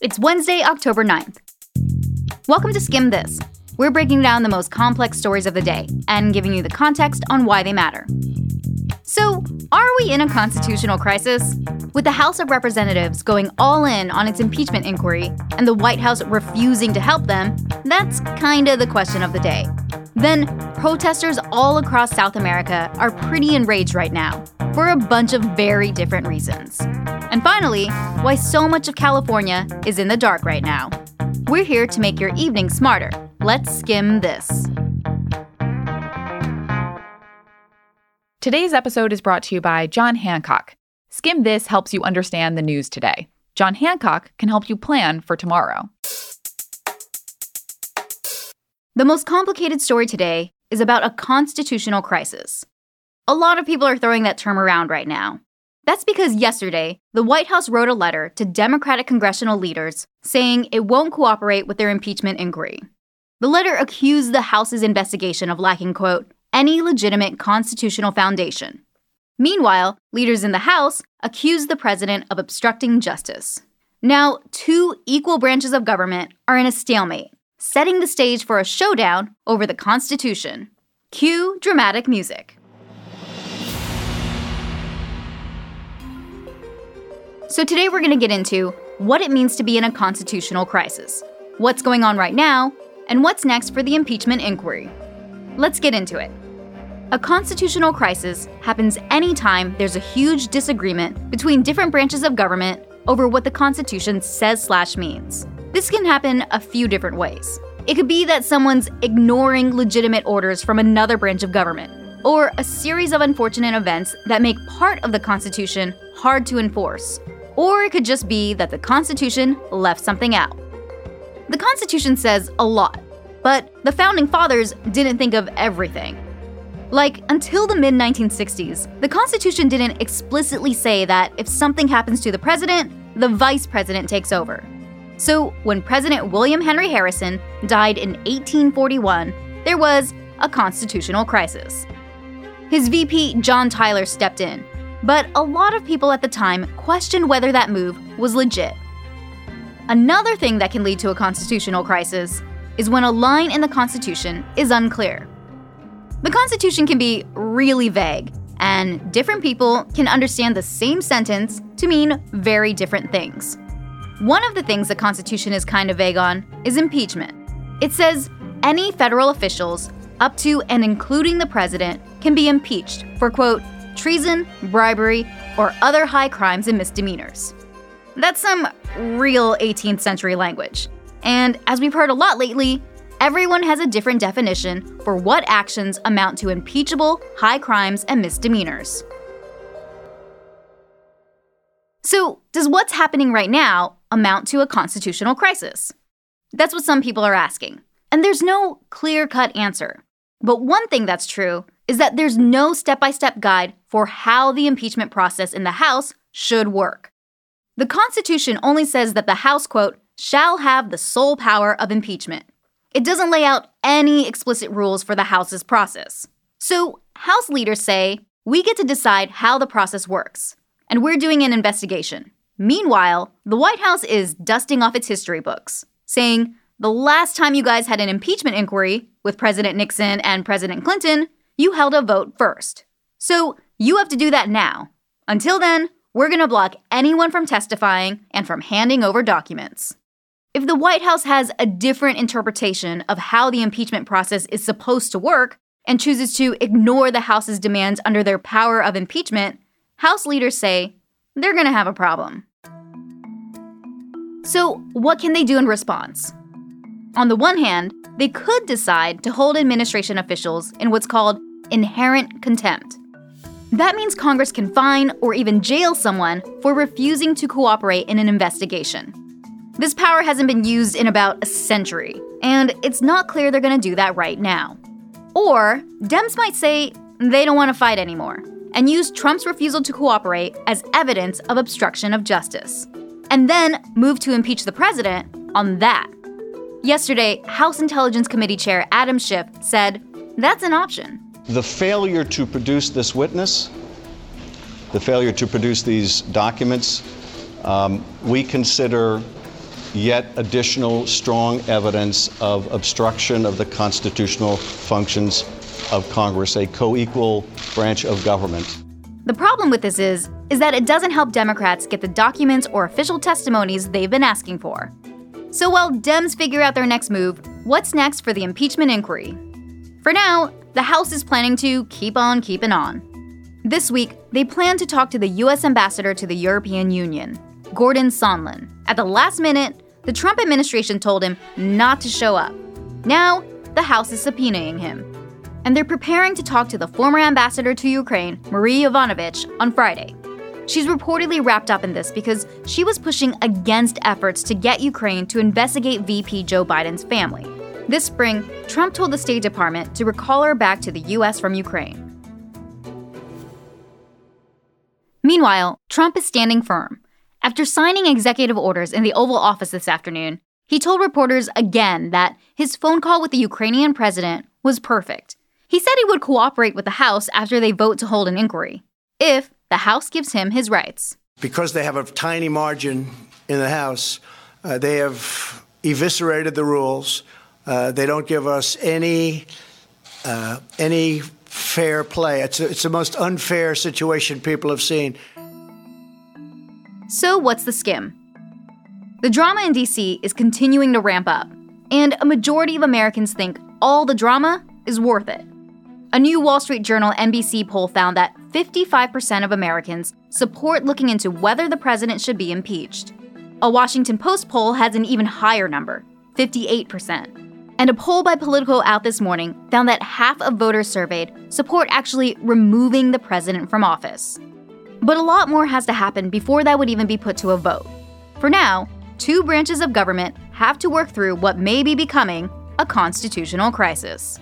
It's Wednesday, October 9th. Welcome to Skim This. We're breaking down the most complex stories of the day and giving you the context on why they matter. So, are we in a constitutional crisis? With the House of Representatives going all in on its impeachment inquiry and the White House refusing to help them, that's kinda the question of the day. Then, protesters all across South America are pretty enraged right now for a bunch of very different reasons. And finally, why so much of California is in the dark right now. We're here to make your evening smarter. Let's skim this. Today's episode is brought to you by John Hancock. Skim This helps you understand the news today. John Hancock can help you plan for tomorrow. The most complicated story today is about a constitutional crisis. A lot of people are throwing that term around right now. That's because yesterday, the White House wrote a letter to Democratic congressional leaders saying it won't cooperate with their impeachment inquiry. The letter accused the House's investigation of lacking, quote, any legitimate constitutional foundation. Meanwhile, leaders in the House accused the president of obstructing justice. Now, two equal branches of government are in a stalemate, setting the stage for a showdown over the Constitution. Cue dramatic music. So, today we're going to get into what it means to be in a constitutional crisis, what's going on right now, and what's next for the impeachment inquiry. Let's get into it. A constitutional crisis happens anytime there's a huge disagreement between different branches of government over what the Constitution says slash means. This can happen a few different ways. It could be that someone's ignoring legitimate orders from another branch of government, or a series of unfortunate events that make part of the Constitution hard to enforce. Or it could just be that the Constitution left something out. The Constitution says a lot, but the Founding Fathers didn't think of everything. Like, until the mid 1960s, the Constitution didn't explicitly say that if something happens to the president, the vice president takes over. So, when President William Henry Harrison died in 1841, there was a constitutional crisis. His VP, John Tyler, stepped in, but a lot of people at the time questioned whether that move was legit. Another thing that can lead to a constitutional crisis is when a line in the Constitution is unclear. The Constitution can be really vague, and different people can understand the same sentence to mean very different things. One of the things the Constitution is kind of vague on is impeachment. It says any federal officials, up to and including the president, can be impeached for, quote, treason, bribery, or other high crimes and misdemeanors. That's some real 18th century language. And as we've heard a lot lately, everyone has a different definition for what actions amount to impeachable high crimes and misdemeanors. So, does what's happening right now amount to a constitutional crisis? That's what some people are asking. And there's no clear cut answer. But one thing that's true is that there's no step by step guide for how the impeachment process in the House should work. The Constitution only says that the House, quote, shall have the sole power of impeachment. It doesn't lay out any explicit rules for the House's process. So, House leaders say, we get to decide how the process works, and we're doing an investigation. Meanwhile, the White House is dusting off its history books, saying, the last time you guys had an impeachment inquiry with President Nixon and President Clinton, you held a vote first. So, you have to do that now. Until then, we're going to block anyone from testifying and from handing over documents. If the White House has a different interpretation of how the impeachment process is supposed to work and chooses to ignore the House's demands under their power of impeachment, House leaders say they're going to have a problem. So, what can they do in response? On the one hand, they could decide to hold administration officials in what's called inherent contempt. That means Congress can fine or even jail someone for refusing to cooperate in an investigation. This power hasn't been used in about a century, and it's not clear they're going to do that right now. Or, Dems might say they don't want to fight anymore and used Trump's refusal to cooperate as evidence of obstruction of justice, and then move to impeach the president on that. Yesterday, House Intelligence Committee Chair Adam Schiff said that's an option. The failure to produce this witness, the failure to produce these documents, um, we consider yet additional strong evidence of obstruction of the constitutional functions of Congress, a co equal branch of government. The problem with this is is that it doesn't help Democrats get the documents or official testimonies they've been asking for. So while Dems figure out their next move, what's next for the impeachment inquiry? For now, the House is planning to keep on keeping on. This week, they plan to talk to the US ambassador to the European Union, Gordon Sondland. At the last minute, the Trump administration told him not to show up. Now, the House is subpoenaing him. And they're preparing to talk to the former ambassador to Ukraine, Marie Yovanovitch, on Friday. She's reportedly wrapped up in this because she was pushing against efforts to get Ukraine to investigate VP Joe Biden's family. This spring, Trump told the State Department to recall her back to the U.S. from Ukraine. Meanwhile, Trump is standing firm. After signing executive orders in the Oval Office this afternoon, he told reporters again that his phone call with the Ukrainian president was perfect. He said he would cooperate with the House after they vote to hold an inquiry, if the House gives him his rights. Because they have a tiny margin in the House, uh, they have eviscerated the rules. Uh, they don't give us any uh, any fair play. It's, a, it's the most unfair situation people have seen. So, what's the skim? The drama in DC is continuing to ramp up, and a majority of Americans think all the drama is worth it. A new Wall Street Journal NBC poll found that 55% of Americans support looking into whether the president should be impeached. A Washington Post poll has an even higher number 58%. And a poll by Politico out this morning found that half of voters surveyed support actually removing the president from office. But a lot more has to happen before that would even be put to a vote. For now, two branches of government have to work through what may be becoming a constitutional crisis.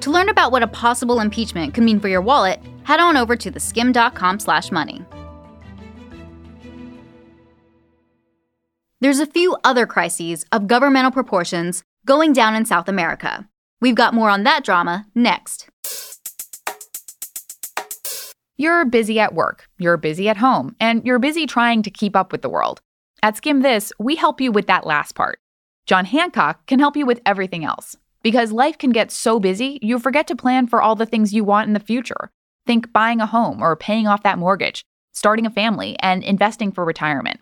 To learn about what a possible impeachment could mean for your wallet, head on over to theskim.com/money. There's a few other crises of governmental proportions going down in South America. We've got more on that drama next. You're busy at work, you're busy at home, and you're busy trying to keep up with the world. At Skim This, we help you with that last part. John Hancock can help you with everything else. Because life can get so busy, you forget to plan for all the things you want in the future. Think buying a home or paying off that mortgage, starting a family, and investing for retirement.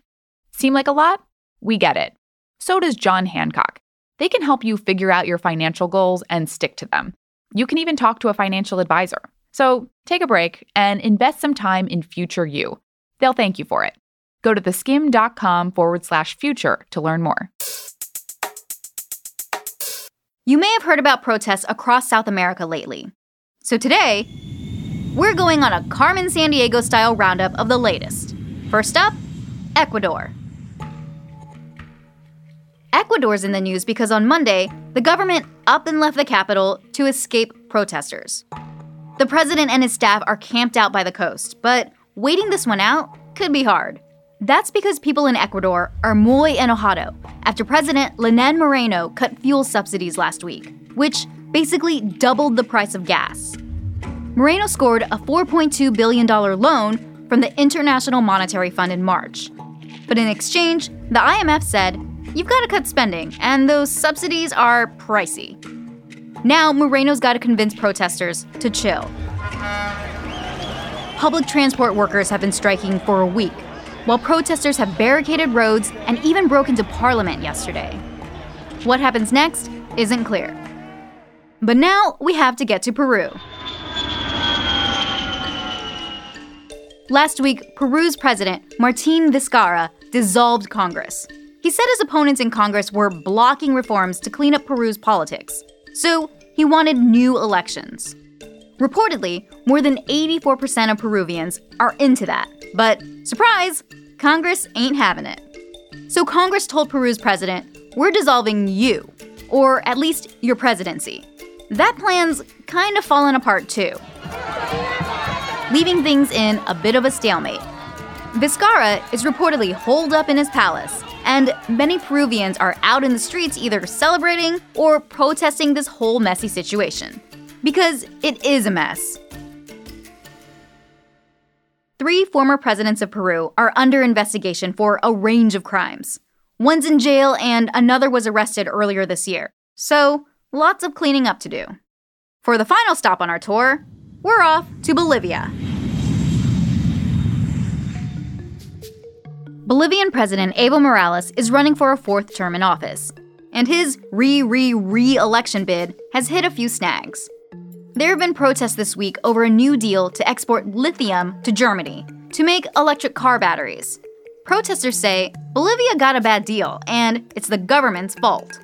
Seem like a lot? We get it. So does John Hancock. They can help you figure out your financial goals and stick to them. You can even talk to a financial advisor. So take a break and invest some time in future you. They'll thank you for it. Go to theskim.com forward slash future to learn more. You may have heard about protests across South America lately. So today, we're going on a Carmen Sandiego style roundup of the latest. First up, Ecuador. Ecuador's in the news because on Monday, the government up and left the capital to escape protesters. The president and his staff are camped out by the coast, but waiting this one out could be hard. That's because people in Ecuador are muy enojado after President Lenin Moreno cut fuel subsidies last week, which basically doubled the price of gas. Moreno scored a $4.2 billion loan from the International Monetary Fund in March. But in exchange, the IMF said, you've got to cut spending, and those subsidies are pricey. Now, Moreno's got to convince protesters to chill. Public transport workers have been striking for a week, while protesters have barricaded roads and even broke into parliament yesterday. What happens next isn't clear. But now we have to get to Peru. Last week, Peru's president, Martin Vizcarra, dissolved Congress. He said his opponents in Congress were blocking reforms to clean up Peru's politics, so he wanted new elections. Reportedly, more than 84% of Peruvians are into that, but surprise, Congress ain't having it. So Congress told Peru's president, We're dissolving you, or at least your presidency. That plan's kind of fallen apart too, leaving things in a bit of a stalemate. Vizcarra is reportedly holed up in his palace, and many Peruvians are out in the streets either celebrating or protesting this whole messy situation. Because it is a mess. Three former presidents of Peru are under investigation for a range of crimes. One's in jail, and another was arrested earlier this year. So, lots of cleaning up to do. For the final stop on our tour, we're off to Bolivia. Bolivian President Evo Morales is running for a fourth term in office, and his re re re election bid has hit a few snags. There have been protests this week over a new deal to export lithium to Germany to make electric car batteries. Protesters say Bolivia got a bad deal, and it's the government's fault.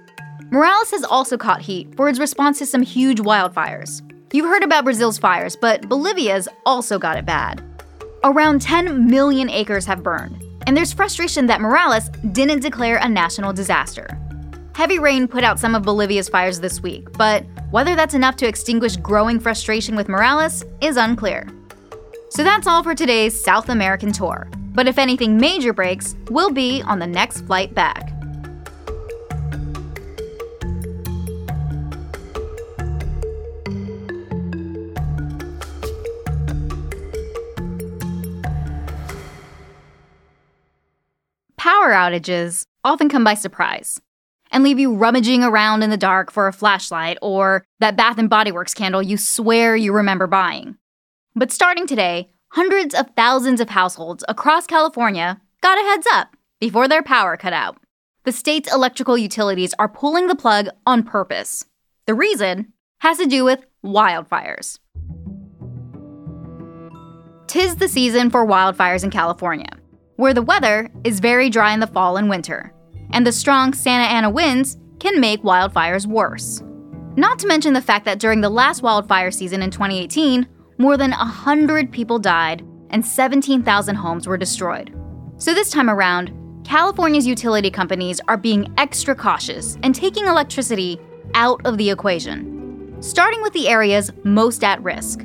Morales has also caught heat for his response to some huge wildfires. You've heard about Brazil's fires, but Bolivia's also got it bad. Around 10 million acres have burned, and there's frustration that Morales didn't declare a national disaster. Heavy rain put out some of Bolivia's fires this week, but whether that's enough to extinguish growing frustration with Morales is unclear. So that's all for today's South American tour. But if anything major breaks, we'll be on the next flight back. Power outages often come by surprise and leave you rummaging around in the dark for a flashlight or that Bath and Body Works candle you swear you remember buying. But starting today, hundreds of thousands of households across California got a heads up before their power cut out. The state's electrical utilities are pulling the plug on purpose. The reason has to do with wildfires. Tis the season for wildfires in California, where the weather is very dry in the fall and winter, and the strong Santa Ana winds can make wildfires worse. Not to mention the fact that during the last wildfire season in 2018, more than 100 people died and 17,000 homes were destroyed. So this time around, California's utility companies are being extra cautious and taking electricity out of the equation, starting with the areas most at risk,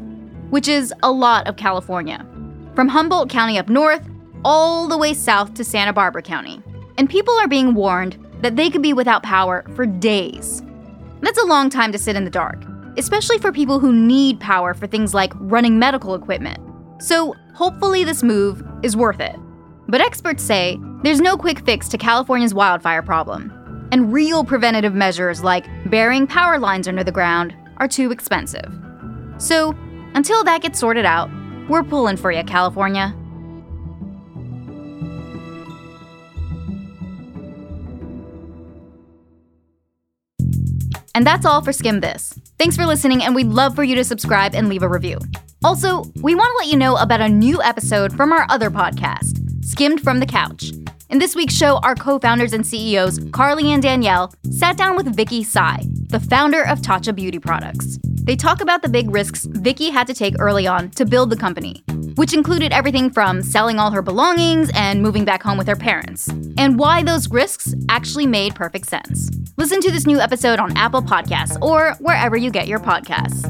which is a lot of California, from Humboldt County up north all the way south to Santa Barbara County. And people are being warned that they could be without power for days. That's a long time to sit in the dark, especially for people who need power for things like running medical equipment. So, hopefully, this move is worth it. But experts say there's no quick fix to California's wildfire problem, and real preventative measures like burying power lines under the ground are too expensive. So, until that gets sorted out, we're pulling for you, California. And that's all for Skim This. Thanks for listening, and we'd love for you to subscribe and leave a review. Also, we want to let you know about a new episode from our other podcast, Skimmed from the Couch. In this week's show, our co founders and CEOs, Carly and Danielle, sat down with Vicky Tsai, the founder of Tatcha Beauty Products. They talk about the big risks Vicky had to take early on to build the company, which included everything from selling all her belongings and moving back home with her parents, and why those risks actually made perfect sense. Listen to this new episode on Apple Podcasts or wherever you get your podcasts.